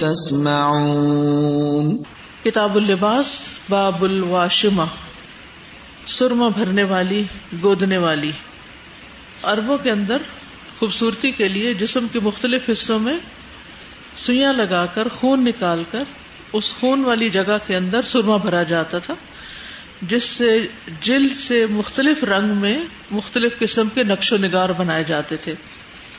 تسمعون۔ کتاب اللباس، باب الواشمہ سرما بھرنے والی، گودنے والی۔ اربوں کے اندر خوبصورتی کے لیے جسم کے مختلف حصوں میں سوئیاں لگا کر، خون نکال کر، اس خون والی جگہ کے اندر سرما بھرا جاتا تھا، جس سے جلد سے مختلف رنگ میں مختلف قسم کے نقش و نگار بنائے جاتے تھے۔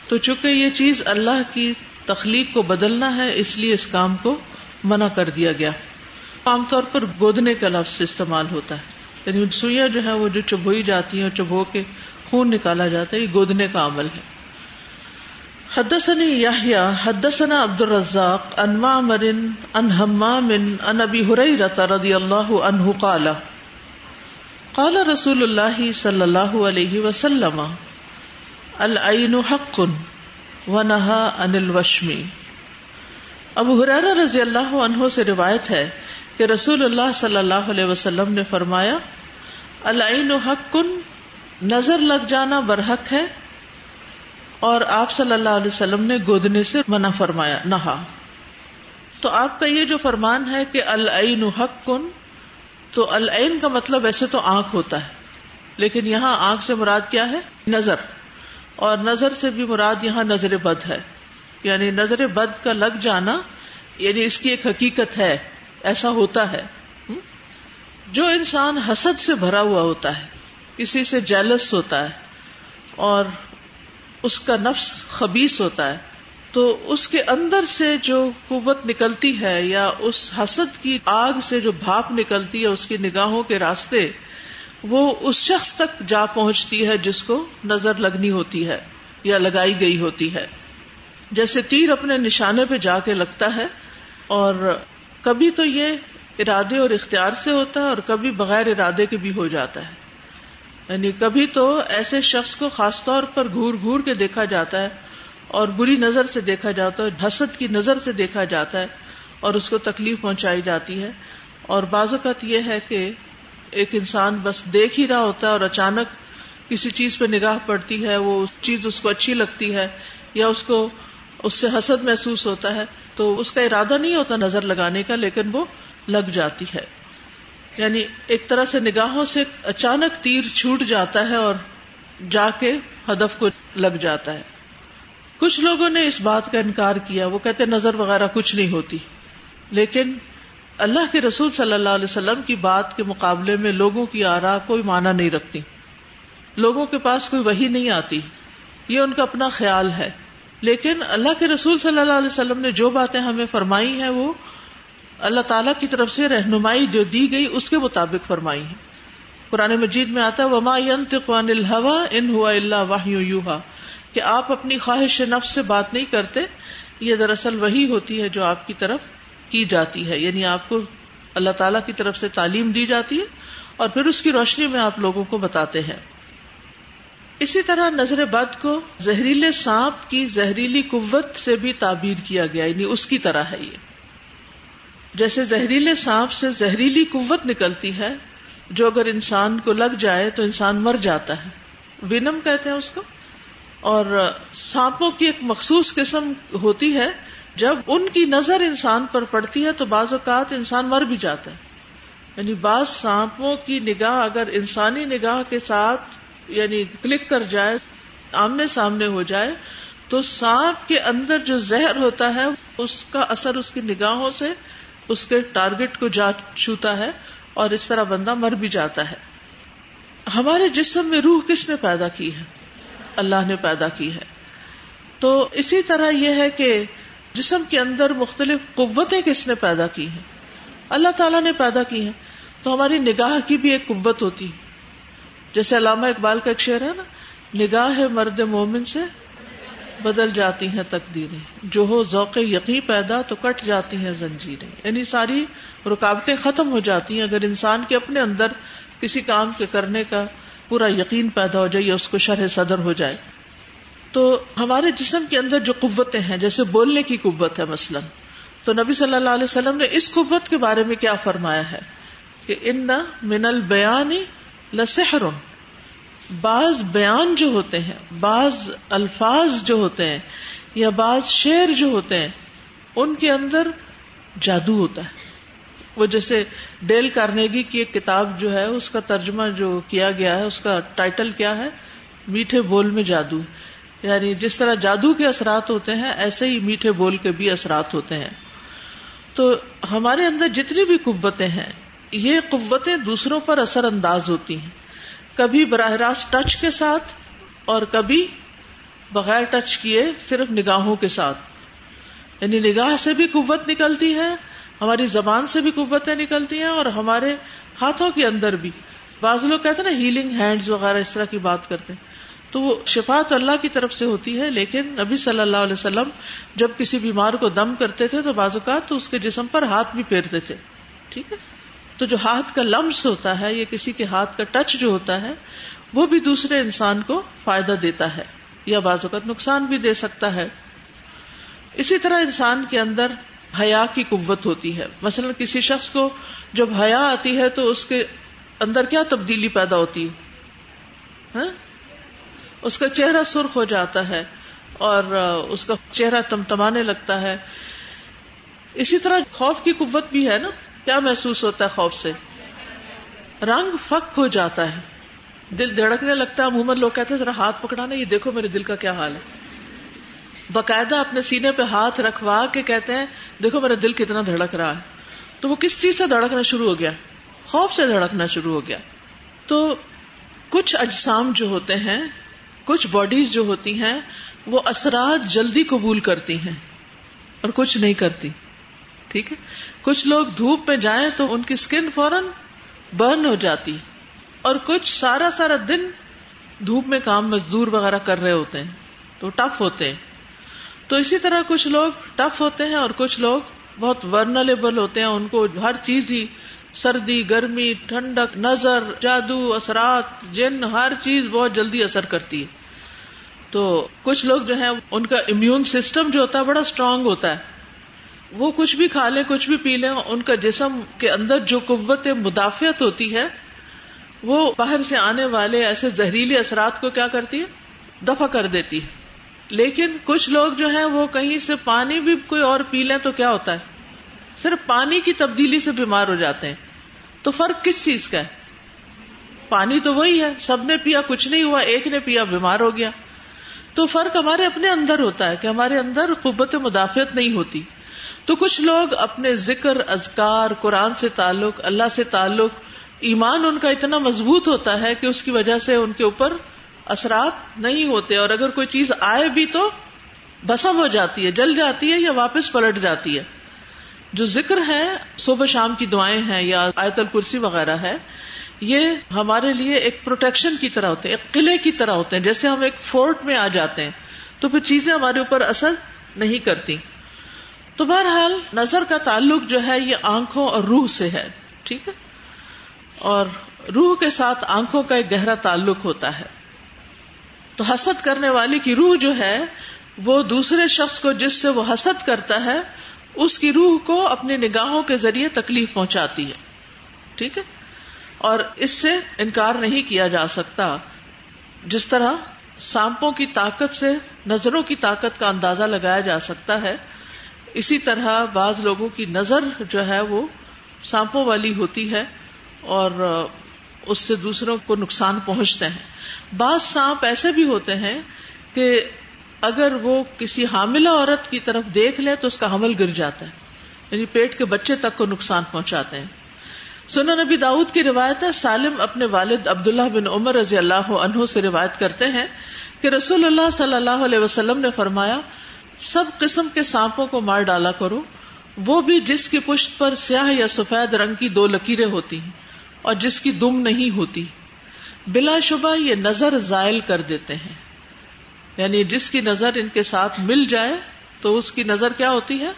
تو چونکہ یہ چیز اللہ کی تخلیق کو بدلنا ہے، اس لیے اس کام کو منع کر دیا گیا۔ عام طور پر گودنے کا لفظ استعمال ہوتا ہے۔ یعنی سوئیاں جو ہے وہ جو چبوئی جاتی ہیں چبو کے خون نکالا جاتا ہے، یہ گودنے کا عمل ہے۔ حدثني يحيى حدثنا عبد الرزاق عن معمر، عن همام عن ابي هريره رضي الله عنه قال قال رسول الله صلى الله عليه وسلم العين حق۔ ونهى عن الوشم. ابو حرارہ رضی اللہ عنہ سے روایت ہے کہ رسول اللہ صلی اللہ علیہ وسلم نے فرمایا، العین حق نظر لگ جانا برحق ہے۔ اور آپ صلی اللہ علیہ وسلم نے گودنے سے منع فرمایا، نہا۔ تو آپ کا یہ جو فرمان ہے کہ العین حق کن تو العین کا مطلب ایسے تو آنکھ ہوتا ہے، لیکن یہاں آنکھ سے مراد کیا ہے؟ نظر۔ اور نظر سے بھی مراد یہاں نظر بد ہے۔ یعنی نظر بد کا لگ جانا یعنی اس کی ایک حقیقت ہے، ایسا ہوتا ہے۔ جو انسان حسد سے بھرا ہوا ہوتا ہے، کسی سے جیلس ہوتا ہے، اور اس کا نفس خبیص ہوتا ہے، تو اس کے اندر سے جو قوت نکلتی ہے یا اس حسد کی آگ سے جو بھاپ نکلتی ہے، اس کی نگاہوں کے راستے وہ اس شخص تک جا پہنچتی ہے جس کو نظر لگنی ہوتی ہے یا لگائی گئی ہوتی ہے۔ جیسے تیر اپنے نشانے پہ جا کے لگتا ہے اور کبھی تو یہ ارادے اور اختیار سے ہوتا ہے اور کبھی بغیر ارادے کے بھی ہو جاتا ہے۔ یعنی کبھی تو ایسے شخص کو خاص طور پر گور گور کے دیکھا جاتا ہے اور بری نظر سے دیکھا جاتا ہے، حسد کی نظر سے دیکھا جاتا ہے اور اس کو تکلیف پہنچائی جاتی ہے۔ اور بعض اوقات یہ ہے کہ ایک انسان بس دیکھ ہی رہا ہوتا ہے اور اچانک کسی چیز پہ نگاہ پڑتی ہے، وہ چیز اس کو اچھی لگتی ہے یا اس کو اس سے حسد محسوس ہوتا ہے، تو اس کا ارادہ نہیں ہوتا نظر لگانے کا، لیکن وہ لگ جاتی ہے۔ یعنی ایک طرح سے نگاہوں سے اچانک تیر چھوٹ جاتا ہے اور جا کے ہدف کو لگ جاتا ہے۔ کچھ لوگوں نے اس بات کا انکار کیا، وہ کہتے نظر وغیرہ کچھ نہیں ہوتی، لیکن اللہ کے رسول صلی اللہ علیہ وسلم کی بات کے مقابلے میں لوگوں کی آرا کوئی معنی نہیں رکھتی۔ لوگوں کے پاس کوئی وہی نہیں آتی۔ یہ ان کا اپنا خیال ہے۔ لیکن اللہ کے رسول صلی اللہ علیہ وسلم نے جو باتیں ہمیں فرمائی ہیں وہ اللہ تعالیٰ کی طرف سے رہنمائی جو دی گئی، اس کے مطابق فرمائی ہے قرآن مجید میں آتا ہے، وما الحوا ان ہوا اللہ واہ کہ آپ اپنی خواہش نفس سے بات نہیں کرتے، یہ دراصل وہی ہوتی ہے جو آپ کی طرف کی جاتی ہے یعنی آپ کو اللہ تعالیٰ کی طرف سے تعلیم دی جاتی ہے اور پھر اس کی روشنی میں آپ لوگوں کو بتاتے ہیں۔ اسی طرح نظر بد کو زہریلے سانپ کی زہریلی قوت سے بھی تعبیر کیا گیا یعنی اس کی طرح ہے یہ۔ جیسے زہریلے سانپ سے زہریلی قوت نکلتی ہے، جو اگر انسان کو لگ جائے تو انسان مر جاتا ہے۔ وینم کہتے ہیں اس کو۔ اور سانپوں کی ایک مخصوص قسم ہوتی ہے جب ان کی نظر انسان پر پڑتی ہے تو بعض اوقات انسان مر بھی جاتا ہے یعنی بعض سانپوں کی نگاہ اگر انسانی نگاہ کے ساتھ یعنی کلک کر جائے، آمنے سامنے ہو جائے، تو سانپ کے اندر جو زہر ہوتا ہے، اس کا اثر اس کی نگاہوں سے، اس کے ٹارگٹ کو جا چھوتا ہے اور اس طرح بندہ مر بھی جاتا ہے۔ ہمارے جسم میں روح کس نے پیدا کی ہے؟ اللہ نے پیدا کی ہے۔ تو اسی طرح یہ ہے کہ جسم کے اندر مختلف قوتیں کس نے پیدا کی ہیں؟ اللہ تعالیٰ نے پیدا کی ہیں۔ تو ہماری نگاہ کی بھی ایک قوت ہوتی جیسے علامہ اقبال کا ایک شعر ہے نا، نگاہ مرد مومن سے بدل جاتی ہیں تقدیریں۔ جو ہو ذوق یقین پیدا تو کٹ جاتی ہیں زنجیریں۔ یعنی ساری رکاوٹیں ختم ہو جاتی ہیں۔ اگر انسان کے اپنے اندر کسی کام کے کرنے کا پورا یقین پیدا ہو جائے یا اس کو شرح صدر ہو جائے۔ تو ہمارے جسم کے اندر جو قوتیں ہیں، جیسے بولنے کی قوت ہے مثلاً، تو نبی صلی اللہ علیہ وسلم نے اس قوت کے بارے میں کیا فرمایا ہے؟ کہ ان من البیان لسحر بعض بیان جو ہوتے ہیں، بعض الفاظ جو ہوتے ہیں، یا بعض شعر جو ہوتے ہیں، ان کے اندر جادو ہوتا ہے۔ وہ جیسے ڈیل کارنیگی کی ایک کتاب جو ہے، اس کا ترجمہ جو کیا گیا ہے، اس کا ٹائٹل کیا ہے؟ میٹھے بول میں جادو۔ یعنی جس طرح جادو کے اثرات ہوتے ہیں، ایسے ہی میٹھے بول کے بھی اثرات ہوتے ہیں۔ تو ہمارے اندر جتنی بھی قوتیں ہیں، یہ قوتیں دوسروں پر اثر انداز ہوتی ہیں۔ کبھی براہ راست ٹچ کے ساتھ اور کبھی بغیر ٹچ کیے صرف نگاہوں کے ساتھ۔ یعنی نگاہ سے بھی قوت نکلتی ہے، ہماری زبان سے بھی قوتیں نکلتی ہیں اور ہمارے ہاتھوں کے اندر بھی۔ بعض لوگ کہتے ہیں نا ہیلنگ ہینڈز وغیرہ اس طرح کی بات کرتے ہیں۔ تو وہ شفا تو اللہ کی طرف سے ہوتی ہے، لیکن نبی صلی اللہ علیہ وسلم جب کسی بیمار کو دم کرتے تھے تو بعض اوقات تو اس کے جسم پر ہاتھ بھی پھیرتے تھے۔ ٹھیک ہے؟ تو جو ہاتھ کا لمس ہوتا ہے یا کسی کے ہاتھ کا ٹچ جو ہوتا ہے، وہ بھی دوسرے انسان کو فائدہ دیتا ہے یا بعض اوقات نقصان بھی دے سکتا ہے۔ اسی طرح انسان کے اندر حیا کی قوت ہوتی ہے۔ مثلا کسی شخص کو جب حیا آتی ہے تو اس کے اندر کیا تبدیلی پیدا ہوتی ہے؟ ہاں؟ اس کا چہرہ سرخ ہو جاتا ہے اور اس کا چہرہ تمتمانے لگتا ہے۔ اسی طرح خوف کی قوت بھی ہے نا۔ کیا محسوس ہوتا ہے خوف سے؟ رنگ فک ہو جاتا ہے۔ دل دھڑکنے لگتا ہے۔ عموماً لوگ کہتے ہیں، ذرا ہاتھ پکڑانا یہ دیکھو میرے دل کا کیا حال ہے۔ باقاعدہ اپنے سینے پہ ہاتھ رکھوا کے کہتے ہیں، دیکھو میرا دل کتنا دھڑک رہا ہے۔ تو وہ کس چیز سے دھڑکنا شروع ہو گیا؟ خوف سے دھڑکنا شروع ہو گیا۔ تو کچھ اجسام جو ہوتے ہیں کچھ باڈیز جو ہوتی ہیں وہ اثرات جلدی قبول کرتی ہیں اور کچھ نہیں کرتی۔ ٹھیک ہے؟ کچھ لوگ دھوپ میں جائیں تو ان کی اسکن فوراً برن ہو جاتی۔ اور کچھ سارا سارا دن دھوپ میں کام مزدور وغیرہ کر رہے ہوتے ہیں، تو ٹف ہوتے ہیں۔ تو اسی طرح کچھ لوگ ٹف ہوتے ہیں اور کچھ لوگ بہت ورنلیبل ہوتے ہیں، ان کو ہر چیز ہی سردی، گرمی، ٹھنڈک، نظر، جادو، اثرات، جن، ہر چیز بہت جلدی اثر کرتی ہے۔ تو کچھ لوگ جو ہیں، ان کا امیون سسٹم جو ہوتا ہے، بڑا اسٹرانگ ہوتا ہے۔ وہ کچھ بھی کھا لیں، کچھ بھی پی لیں، ان کا جسم کے اندر جو قوت مدافعت ہوتی ہے، وہ باہر سے آنے والے ایسے زہریلے اثرات کو کیا کرتی ہے؟ دفع کر دیتی ہے۔ لیکن کچھ لوگ جو ہیں، وہ کہیں سے پانی بھی کوئی اور پی لیں تو کیا ہوتا ہے؟ صرف پانی کی تبدیلی سے بیمار ہو جاتے ہیں۔ تو فرق کس چیز کا ہے؟ پانی تو وہی ہے، سب نے پیا، کچھ نہیں ہوا، ایک نے پیا، بیمار ہو گیا۔ تو فرق ہمارے اپنے اندر ہوتا ہے کہ ہمارے اندر قوت مدافعت نہیں ہوتی۔ تو کچھ لوگ اپنے ذکر ازکار قرآن سے تعلق، اللہ سے تعلق، ایمان ان کا اتنا مضبوط ہوتا ہے کہ اس کی وجہ سے ان کے اوپر اثرات نہیں ہوتے۔ اور اگر کوئی چیز آئے بھی تو بسم ہو جاتی ہے، جل جاتی ہے یا واپس پلٹ جاتی ہے۔ جو ذکر ہے صبح شام کی دعائیں ہیں یا آیت الکرسی وغیرہ ہے، یہ ہمارے لیے ایک پروٹیکشن کی طرح ہوتے ہیں، ایک قلعے کی طرح ہوتے ہیں۔ جیسے ہم ایک فورٹ میں آ جاتے ہیں، تو پھر چیزیں ہمارے اوپر اثر نہیں کرتی۔ تو بہرحال نظر کا تعلق جو ہے، یہ آنکھوں اور روح سے ہے، ٹھیک ہے؟ اور روح کے ساتھ آنکھوں کا ایک گہرا تعلق ہوتا ہے۔ تو حسد کرنے والی کی روح جو ہے، وہ دوسرے شخص کو جس سے وہ حسد کرتا ہے اس کی روح کو اپنی نگاہوں کے ذریعے تکلیف پہنچاتی ہے۔ ٹھیک ہے؟ اور اس سے انکار نہیں کیا جا سکتا۔ جس طرح سانپوں کی طاقت سے نظروں کی طاقت کا اندازہ لگایا جا سکتا ہے، اسی طرح بعض لوگوں کی نظر جو ہے وہ سانپوں والی ہوتی ہے اور اس سے دوسروں کو نقصان پہنچتے ہیں۔ بعض سانپ ایسے بھی ہوتے ہیں کہ اگر وہ کسی حاملہ عورت کی طرف دیکھ لے تو اس کا حمل گر جاتا ہے۔ یعنی پیٹ کے بچے تک کو نقصان پہنچاتے ہیں۔ سنن نبی داؤد کی روایت ہے، سالم اپنے والد عبداللہ بن عمر رضی اللہ عنہ سے روایت کرتے ہیں کہ رسول اللہ صلی اللہ علیہ وسلم نے فرمایا، سب قسم کے سانپوں کو مار ڈالا کرو۔ وہ بھی جس کی پشت پر سیاہ یا سفید رنگ کی دو لکیریں ہوتی ہیں اور جس کی دم نہیں ہوتی۔ بلا شبہ یہ نظر زائل کر دیتے ہیں۔ یعنی جس کی نظر ان کے ساتھ مل جائے تو اس کی نظر کیا ہوتی ہے؟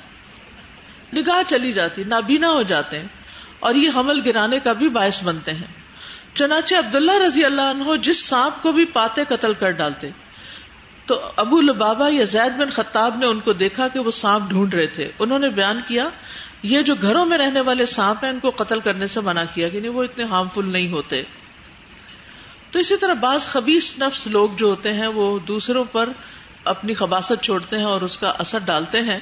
نگاہ چلی جاتی، نابینا ہو جاتے ہیں اور یہ حمل گرانے کا بھی باعث بنتے ہیں۔ چنانچہ عبداللہ رضی اللہ عنہ جس سانپ کو بھی پاتے قتل کر ڈالتے، تو ابو البابا یا زید بن خطاب نے ان کو دیکھا کہ وہ سانپ ڈھونڈ رہے تھے۔ انہوں نے بیان کیا، یہ جو گھروں میں رہنے والے سانپ ہیں، ان کو قتل کرنے سے منع کیا کہ نہیں وہ اتنے ہارمفل نہیں ہوتے۔ تو اسی طرح بعض خبیص نفس لوگ جو ہوتے ہیں وہ دوسروں پر اپنی خباست چھوڑتے ہیں اور اس کا اثر ڈالتے ہیں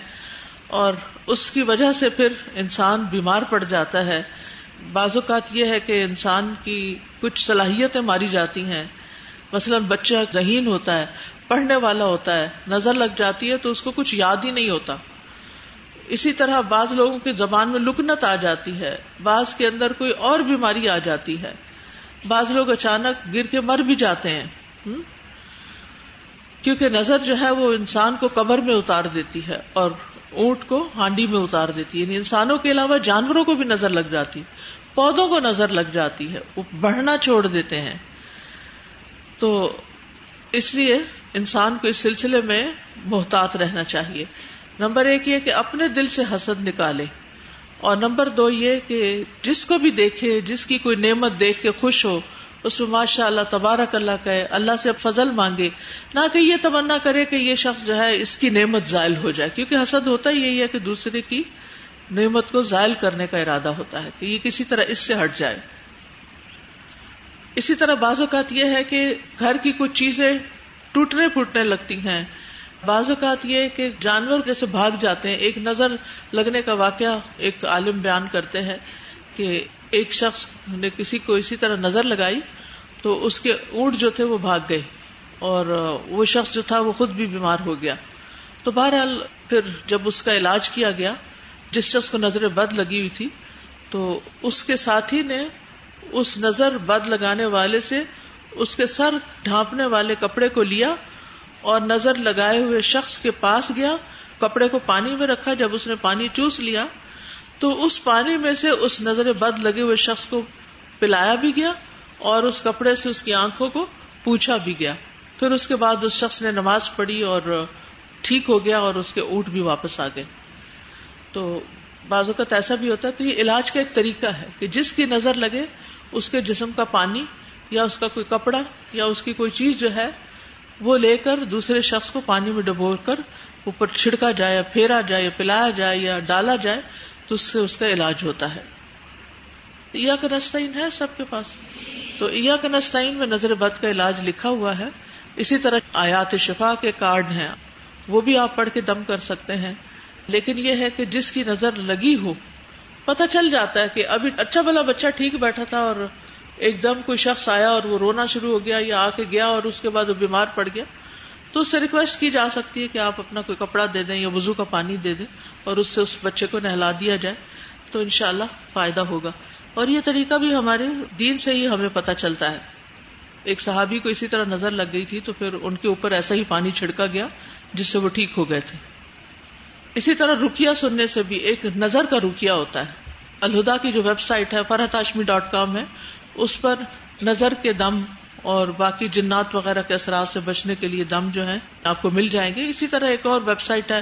اور اس کی وجہ سے پھر انسان بیمار پڑ جاتا ہے۔ بعض اوقات یہ ہے کہ انسان کی کچھ صلاحیتیں ماری جاتی ہیں۔ مثلاً بچہ ذہین ہوتا ہے، پڑھنے والا ہوتا ہے، نظر لگ جاتی ہے تو اس کو کچھ یاد ہی نہیں ہوتا۔ اسی طرح بعض لوگوں کی زبان میں لکنت آ جاتی ہے، بعض کے اندر کوئی اور بیماری آ جاتی ہے۔ بعض لوگ اچانک گر کے مر بھی جاتے ہیں کیونکہ نظر جو ہے وہ انسان کو قبر میں اتار دیتی ہے اور اونٹ کو ہانڈی میں اتار دیتی ہے یعنی انسانوں کے علاوہ جانوروں کو بھی نظر لگ جاتی، پودوں کو نظر لگ جاتی ہے، وہ بڑھنا چھوڑ دیتے ہیں۔ تو اس لیے انسان کو اس سلسلے میں محتاط رہنا چاہیے۔ نمبر ایک یہ کہ اپنے دل سے حسد نکالے۔ اور نمبر دو یہ کہ جس کو بھی دیکھے، جس کی کوئی نعمت دیکھ کے خوش ہو، اس میں ماشاء اللہ تبارک اللہ کہے، اللہ سے فضل مانگے۔ نہ کہ یہ تمنا کرے کہ یہ شخص جو ہے، اس کی نعمت زائل ہو جائے۔ کیونکہ حسد ہوتا ہی یہی ہے کہ دوسرے کی نعمت کو زائل کرنے کا ارادہ ہوتا ہے کہ یہ کسی طرح اس سے ہٹ جائے۔ اسی طرح بعض اوقات یہ ہے کہ گھر کی کچھ چیزیں ٹوٹنے پھوٹنے لگتی ہیں۔ بعض اوقات یہ کہ جانور جیسے بھاگ جاتے ہیں، ایک نظر لگنے کا واقعہ ایک عالم بیان کرتے ہیں کہ ایک شخص نے کسی کو اسی طرح نظر لگائی تو اس کے اونٹ جو تھے وہ بھاگ گئے اور وہ شخص جو تھا وہ خود بھی بیمار ہو گیا۔ تو بہرحال پھر جب اس کا علاج کیا گیا، جس شخص کو نظر بد لگی ہوئی تھی، تو اس کے ساتھی نے اس نظر بد لگانے والے سے اس کے سر ڈھانپنے والے کپڑے کو لیا اور نظر لگائے ہوئے شخص کے پاس گیا، کپڑے کو پانی میں رکھا، جب اس نے پانی چوس لیا، تو اس پانی میں سے اس نظر بد لگے ہوئے شخص کو پلایا بھی گیا اور اس کپڑے سے اس کی آنکھوں کو پوچھا بھی گیا۔ پھر اس کے بعد اس شخص نے نماز پڑھی اور ٹھیک ہو گیا اور اس کے اونٹ بھی واپس آ گئے۔ تو بعض اوقات ایسا بھی ہوتا ہے تو یہ علاج کا ایک طریقہ ہے کہ جس کی نظر لگے، اس کے جسم کا پانی یا اس کا کوئی کپڑا یا اس کی کوئی چیز جو ہے وہ لے کر دوسرے شخص کو پانی میں ڈبو کر اوپر چھڑکا جائے یا پھیرا جائے یا پلایا جائے یا ڈالا جائے تو اس سے اس کا علاج ہوتا ہے۔ ایا کا نستعین ہے سب کے پاس۔ تو ایا کا نستعین میں نظر بد کا علاج لکھا ہوا ہے۔ اسی طرح آیات شفا کے کارڈ ہیں۔ وہ بھی آپ پڑھ کے دم کر سکتے ہیں۔ لیکن یہ ہے کہ جس کی نظر لگی ہو، پتہ چل جاتا ہے کہ ابھی اچھا بھلا بچہ ٹھیک بیٹھا تھا اور ایک دم کوئی شخص آیا اور وہ رونا شروع ہو گیا یا آ کے گیا اور اس کے بعد وہ بیمار پڑ گیا، تو اس سے ریکویسٹ کی جا سکتی ہے کہ آپ اپنا کوئی کپڑا دے دیں یا وزو کا پانی دے دیں اور اس سے اس بچے کو نہلا دیا جائے، تو انشاءاللہ فائدہ ہوگا۔ اور یہ طریقہ بھی ہمارے دین سے ہی ہمیں پتہ چلتا ہے۔ ایک صحابی کو اسی طرح نظر لگ گئی تھی، تو پھر ان کے اوپر ایسا ہی پانی چھڑکا گیا جس سے وہ ٹھیک ہو گئے تھے۔ اسی طرح رکیا سننے سے بھی ایک نظر کا رکیا ہوتا ہے۔ الہدا کی جو ویب سائٹ ہے فرحت آشمی ڈاٹ کام ہے اس پر نظر کے دم اور باقی جنات وغیرہ کے اثرات سے بچنے کے لیے دم جو ہے آپ کو مل جائیں گے۔ اسی طرح ایک اور ویب سائٹ ہے،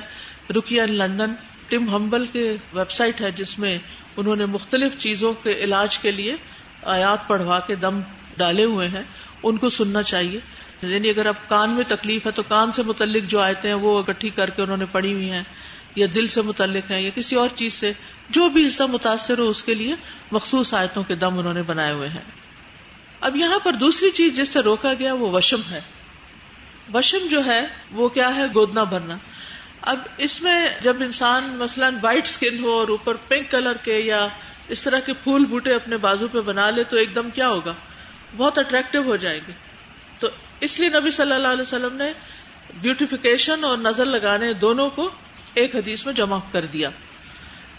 رکیا لندن، ٹم ہمبل کے ویب سائٹ ہے، جس میں انہوں نے مختلف چیزوں کے علاج کے لیے آیات پڑھوا کے دم ڈالے ہوئے ہیں۔ ان کو سننا چاہیے۔ یعنی اگر اب کان میں تکلیف ہے تو کان سے متعلق جو آیتیں ہیں وہ اکٹھی کر کے انہوں نے پڑھی ہوئی ہیں۔ یا دل سے متعلق ہیں یا کسی اور چیز سے، جو بھی حصہ متاثر ہو اس کے لیے مخصوص آیتوں کے دم انہوں نے بنائے ہوئے ہیں۔ اب یہاں پر دوسری چیز جس سے روکا گیا وہ وشم ہے۔ وشم جو ہے وہ کیا ہے؟ گودنا بھرنا۔ اب اس میں جب انسان مثلاً وائٹ اسکن ہو اور اوپر پنک کلر کے یا اس طرح کے پھول بوٹے اپنے بازو پہ بنا لے تو ایک دم کیا ہوگا؟ بہت اٹریکٹو ہو جائیں گے۔ تو اس لیے نبی صلی اللہ علیہ وسلم نے بیوٹیفیکیشن اور نظر لگانے دونوں کو ایک حدیث میں جمع کر دیا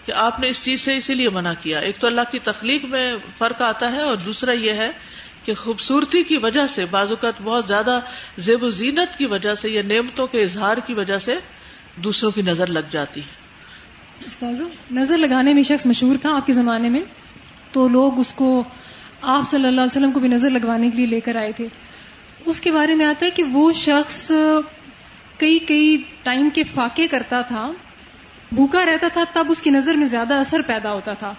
کہ آپ نے اس چیز سے اسی لیے منع کیا۔ ایک تو اللہ کی تخلیق میں فرق آتا ہے اور دوسرا یہ ہے کہ خوبصورتی کی وجہ سے بعض اوقات بہت زیادہ زیب و زینت کی وجہ سے یا نعمتوں کے اظہار کی وجہ سے دوسروں کی نظر لگ جاتی ہے۔ نظر لگانے میں شخص مشہور تھا آپ کے زمانے میں، تو لوگ اس کو آپ صلی اللہ علیہ وسلم کو بھی نظر لگوانے کے لیے لے کر آئے تھے۔ اس کے بارے میں آتا ہے کہ وہ شخص کئی کئی ٹائم کے فاقے کرتا تھا بھوکا رہتا تھا تب اس کی نظر میں زیادہ اثر پیدا ہوتا تھا۔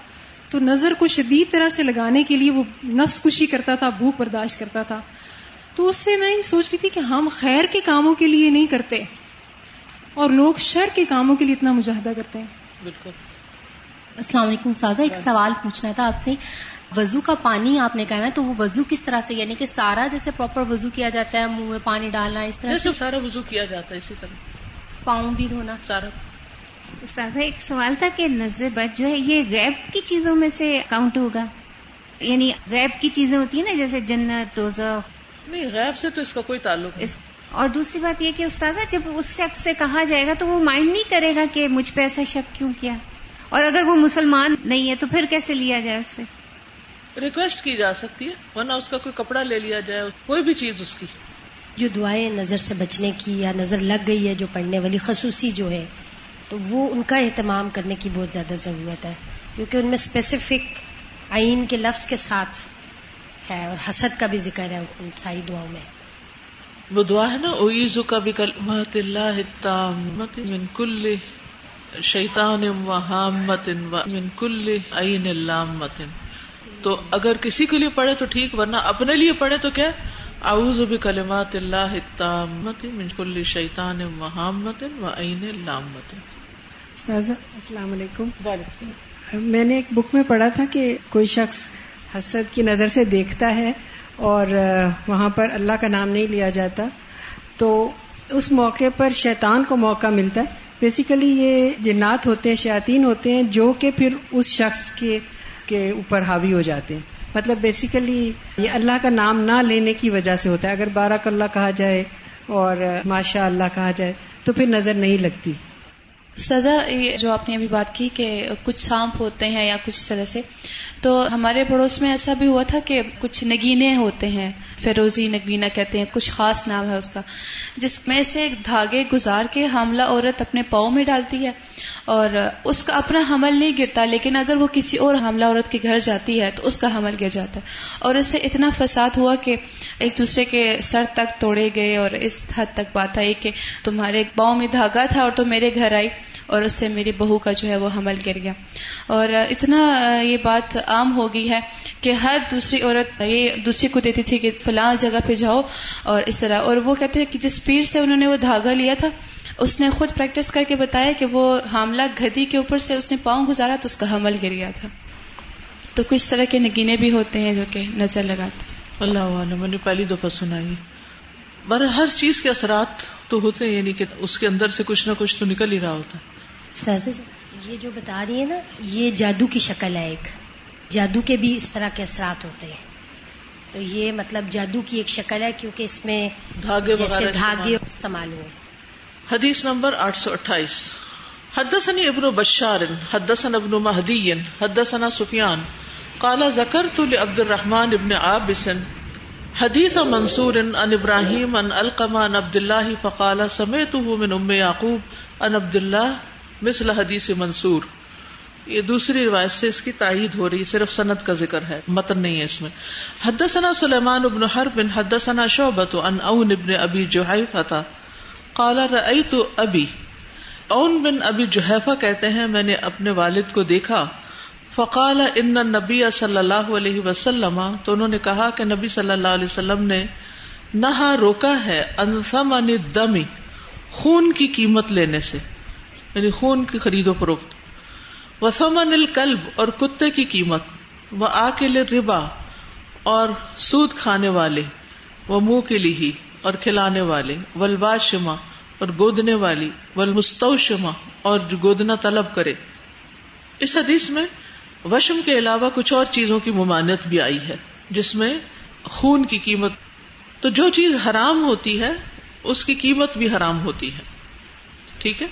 تو نظر کو شدید طرح سے لگانے کے لیے وہ نفس کشی کرتا تھا بھوک برداشت کرتا تھا۔ تو اس سے میں یہ سوچ رہی تھی کہ ہم خیر کے کاموں کے لیے نہیں کرتے اور لوگ شر کے کاموں کے لیے اتنا مجاہدہ کرتے ہیں۔ بالکل۔ السلام علیکم سازا ایک سوال پوچھنا تھا آپ سے۔ وضو کا پانی آپ نے کہنا تو وہ وضو کس طرح سے یعنی کہ سارا جیسے پراپر وضو کیا جاتا ہے منہ میں پانی ڈالنا اس طرح سے؟ سارا وضو کیا جاتا ہے اسی طرح۔ پاؤں بھی دھونا۔ سارا۔ استاذہ ایک سوال تھا کہ نظر بد جو ہے یہ غیب کی چیزوں میں سے کاؤنٹ ہوگا؟ یعنی غیب کی چیزیں ہوتی ہیں نا جیسے جنت دوزہ نہیں غیب سے تو اس کا کوئی تعلق نہیں۔ اور دوسری بات یہ کہ استاذہ جب اس شخص سے کہا جائے گا تو وہ مائنڈ نہیں کرے گا کہ مجھ پہ ایسا شک کیوں کیا؟ اور اگر وہ مسلمان نہیں ہے تو پھر کیسے لیا جائے اس سے؟ ریکویسٹ کی جا سکتی ہے ورنہ اس کا کوئی کپڑا لے لیا جائے کوئی بھی چیز اس کی۔ جو دعائیں نظر سے بچنے کی یا نظر لگ گئی ہے جو پڑھنے والی خصوصی جو ہے تو وہ ان کا اہتمام کرنے کی بہت زیادہ ضرورت ہے۔ کیونکہ ان میں اسپیسیفک آئین کے لفظ کے ساتھ ہے اور حسد کا بھی ذکر ہے ان ساری دعاؤں میں۔ وہ دعا ہے نا اویزو کا بھی کلمات اللہ التامت من کل شیطان و حامت من کل عین اللامت تو اگر کسی کے لیے پڑھے تو ٹھیک ورنہ اپنے لیے پڑھے تو کیا؟ اعوذ بکلمات اللہ التامت من کل شیطان حامت و عین اللامت السلام علیکم۔ میں نے ایک بک میں پڑھا تھا کہ کوئی شخص حسد کی نظر سے دیکھتا ہے اور وہاں پر اللہ کا نام نہیں لیا جاتا تو اس موقع پر شیطان کو موقع ملتا ہے۔ بیسیکلی یہ جنات ہوتے ہیں شیاطین ہوتے ہیں جو کہ پھر اس شخص کے کے اوپر حاوی ہو جاتے ہیں۔ مطلب بیسیکلی یہ اللہ کا نام نہ لینے کی وجہ سے ہوتا ہے۔ اگر بارک اللہ کہا جائے اور ماشاء اللہ کہا جائے تو پھر نظر نہیں لگتی۔ سزا جو آپ نے ابھی بات کی کہ کچھ سانپ ہوتے ہیں یا کچھ طرح سے تو ہمارے پڑوس میں ایسا بھی ہوا تھا کہ کچھ نگینے ہوتے ہیں، فیروزی نگینا کہتے ہیں، کچھ خاص نام ہے اس کا، جس میں سے دھاگے گزار کے حاملہ عورت اپنے پاؤں میں ڈالتی ہے اور اس کا اپنا حمل نہیں گرتا، لیکن اگر وہ کسی اور حاملہ عورت کے گھر جاتی ہے تو اس کا حمل گر جاتا ہے۔ اور اس سے اتنا فساد ہوا کہ ایک دوسرے کے سر تک توڑے گئے اور اس حد تک بات آئی کہ تمہارے پاؤں میں دھاگا تھا اور تو میرے گھر آئی۔ اور اس سے میری بہو کا جو ہے وہ حمل گر گیا۔ اور اتنا یہ بات عام ہو گئی ہے کہ ہر دوسری عورت یہ دوسری کو دیتی تھی کہ فلاں جگہ پہ جاؤ اور اس طرح۔ اور وہ کہتے ہیں کہ جس پیر سے انہوں نے وہ دھاگا لیا تھا، اس نے خود پریکٹس کر کے بتایا کہ وہ حاملہ گدی کے اوپر سے اس نے پاؤں گزارا تو اس کا حمل گر گیا تھا۔ تو کچھ طرح کے نگینے بھی ہوتے ہیں جو کہ نظر لگاتے اللہ عالم میں نے پہلی دفعہ سنائی بر ہر چیز کے اثرات تو ہوتے ہیں یعنی کہ اس کے اندر سے کچھ نہ کچھ تو نکل ہی رہا ہوتا۔ سہذا یہ جو بتا رہی ہے نا یہ جادو کی شکل ہے ایک۔ جادو کے بھی اس طرح کے اثرات ہوتے ہیں۔ تو یہ مطلب جادو کی ایک شکل ہے کیونکہ اس میں دھاگے جیسے دھاگے استعمال ہوئے۔ حدیث نمبر آٹھ سو اٹھائیس۔ حدثني ابن بشار حدثنا ابن مهدي حدثنا سفيان قال ذكرت لعبد الرحمن ابن عابس۔ حديث منصور عن ابراهيم عن القما عن عبد الله فقال سمعته من ام يعقوب عن عبد الله مثل حديث منصور، یہ دوسری روایت سے اس کی تائید ہو رہی، صرف سند کا ذکر ہے، متن نہیں ہے اس میں۔ حدثنا سلیمان ابن حرب، حدثنا شعبت عن اون ابن ابی جحیفہ قال رأيت ابی۔ اون بن ابی جوہیفا کہتے ہیں، میں نے اپنے والد کو دیکھا۔ فقال ان نبی صلی اللہ علیہ وسلم، تو انہوں نے کہا کہ نبی صلی اللہ علیہ وسلم نے نہا روکا ہے، انثمن دمی خون کی قیمت لینے سے۔ یعنی خون کی خرید و فروخت وسمن الکلب اور کتے کی قیمت۔ وہ آکل ربا اور سود کھانے والے۔ وہ منہ کے لیے اور کھلانے والے۔ ولباشما اور گودنے والی۔ والمستوشمہ اور جو گودنا طلب کرے۔ اس حدیث میں وشم کے علاوہ کچھ اور چیزوں کی ممانت بھی آئی ہے، جس میں خون کی قیمت۔ تو جو چیز حرام ہوتی ہے، اس کی قیمت بھی حرام ہوتی ہے۔ ٹھیک ہے؟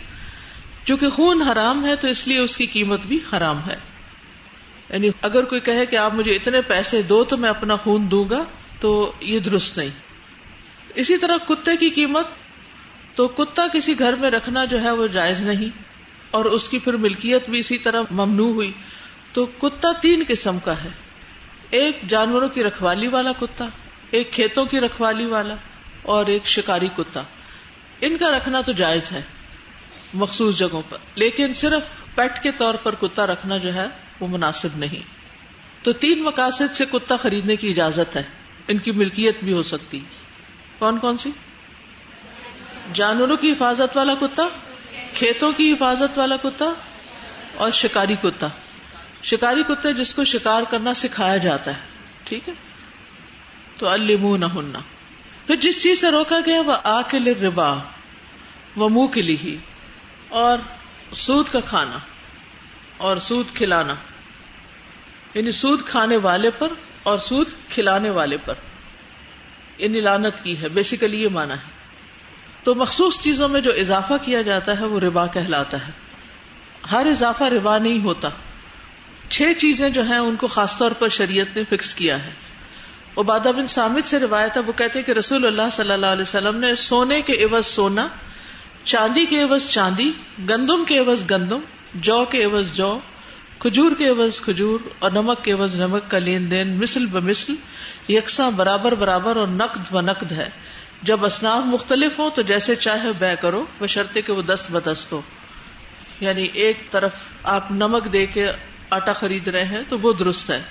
چونکہ خون حرام ہے تو اس لیے اس کی قیمت بھی حرام ہے۔ یعنی اگر کوئی کہے کہ آپ مجھے اتنے پیسے دو تو میں اپنا خون دوں گا تو یہ درست نہیں۔ اسی طرح کتے کی قیمت، تو کتا کسی گھر میں رکھنا جو ہے وہ جائز نہیں، اور اس کی پھر ملکیت بھی اسی طرح ممنوع ہوئی۔ تو کتا تین قسم کا ہے۔ ایک جانوروں کی رکھوالی والا کتا، ایک کھیتوں کی رکھوالی والا، اور ایک شکاری کتا۔ ان کا رکھنا تو جائز ہے۔ مخصوص جگہوں پر۔ لیکن صرف پیٹ کے طور پر کتا رکھنا جو ہے، وہ مناسب نہیں۔ تو تین مقاصد سے کتا خریدنے کی اجازت ہے۔ ان کی ملکیت بھی ہو سکتی۔ کون کون سی؟ جانوروں کی حفاظت والا کتا، کھیتوں کی حفاظت والا کتا اور شکاری کتا۔ شکاری کتے جس کو شکار کرنا سکھایا جاتا ہے۔ ٹھیک ہے؟ تو المن نہ پھر جس چیز سے روکا گیا، وہ آ کے ربا وہ منہ کے لیے اور سود کا کھانا اور سود کھلانا یعنی سود کھانے والے پر اور سود کھلانے والے پر۔ یعنی لانت کی ہے بیسیکلی یہ مانا ہے۔ تو مخصوص چیزوں میں جو اضافہ کیا جاتا ہے، وہ ربا کہلاتا ہے۔ ہر اضافہ ربا نہیں ہوتا۔ چھ چیزیں جو ہیں، ان کو خاص طور پر شریعت نے فکس کیا ہے۔ عبادہ بن سامد سے روایت ہے، وہ کہتے کہ رسول اللہ صلی اللہ علیہ وسلم نے سونے کے عوض سونا چاندی کے عوض چاندی، گندم کے عوض گندم، جو کے عوض جو، کھجور کے عوض کھجور اور نمک کے عوض نمک کا لین دین مسل بمسل یکساں برابر برابر اور نقد و نقد ہے۔ جب اسناف مختلف ہوں تو جیسے چاہے بے کرو وہ شرطے کہ وہ دست بدست ہو۔ یعنی ایک طرف آپ نمک دے کے آٹا خرید رہے ہیں تو وہ درست ہے۔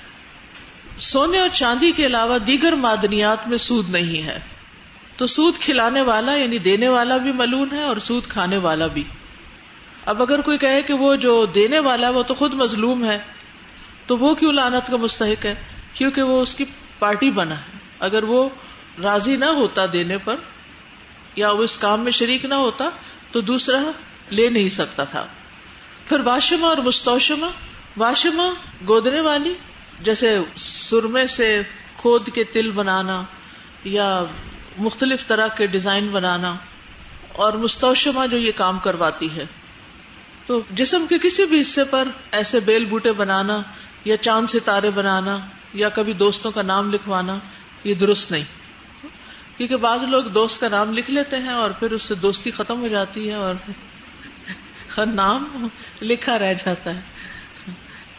سونے اور چاندی کے علاوہ دیگر معدنیات میں سود نہیں ہے۔ تو سود کھلانے والا یعنی دینے والا بھی ملون ہے اور سود کھانے والا بھی۔ اب اگر کوئی کہے کہ وہ جو دینے والا وہ تو خود مظلوم ہے، تو وہ کیوں لانت کا مستحق ہے؟ کیونکہ وہ اس کی پارٹی بنا ہے۔ اگر وہ راضی نہ ہوتا دینے پر یا وہ اس کام میں شریک نہ ہوتا، تو دوسرا لے نہیں سکتا تھا۔ پھر واشمہ اور مستوشمہ، واشمہ گودنے والی، جیسے سرمے سے کھود کے تل بنانا یا مختلف طرح کے ڈیزائن بنانا اور مستوشمہ جو یہ کام کرواتی ہے۔ تو جسم کے کسی بھی حصے پر ایسے بیل بوٹے بنانا یا چاند ستارے بنانا یا کبھی دوستوں کا نام لکھوانا یہ درست نہیں۔ کیونکہ بعض لوگ دوست کا نام لکھ لیتے ہیں اور پھر اس سے دوستی ختم ہو جاتی ہے اور ہر نام لکھا رہ جاتا ہے۔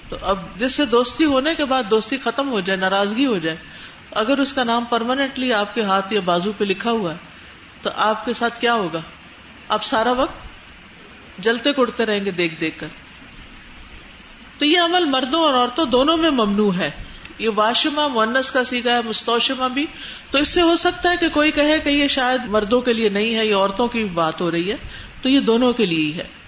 تو اب جس سے دوستی ہونے کے بعد دوستی ختم ہو جائے، ناراضگی ہو جائے اگر اس کا نام پرماننٹلی آپ کے ہاتھ یا بازو پہ لکھا ہوا ہے، تو آپ کے ساتھ کیا ہوگا؟ آپ سارا وقت جلتے کڑتے رہیں گے دیکھ دیکھ کر۔ تو یہ عمل مردوں اور عورتوں دونوں میں ممنوع ہے۔ یہ واشمہ مونس کا سیکھا ہے، مستوشمہ بھی۔ تو اس سے ہو سکتا ہے کہ کوئی کہے کہ یہ شاید مردوں کے لیے نہیں ہے، یہ عورتوں کی بات ہو رہی ہے۔ تو یہ دونوں کے لیے ہی ہے۔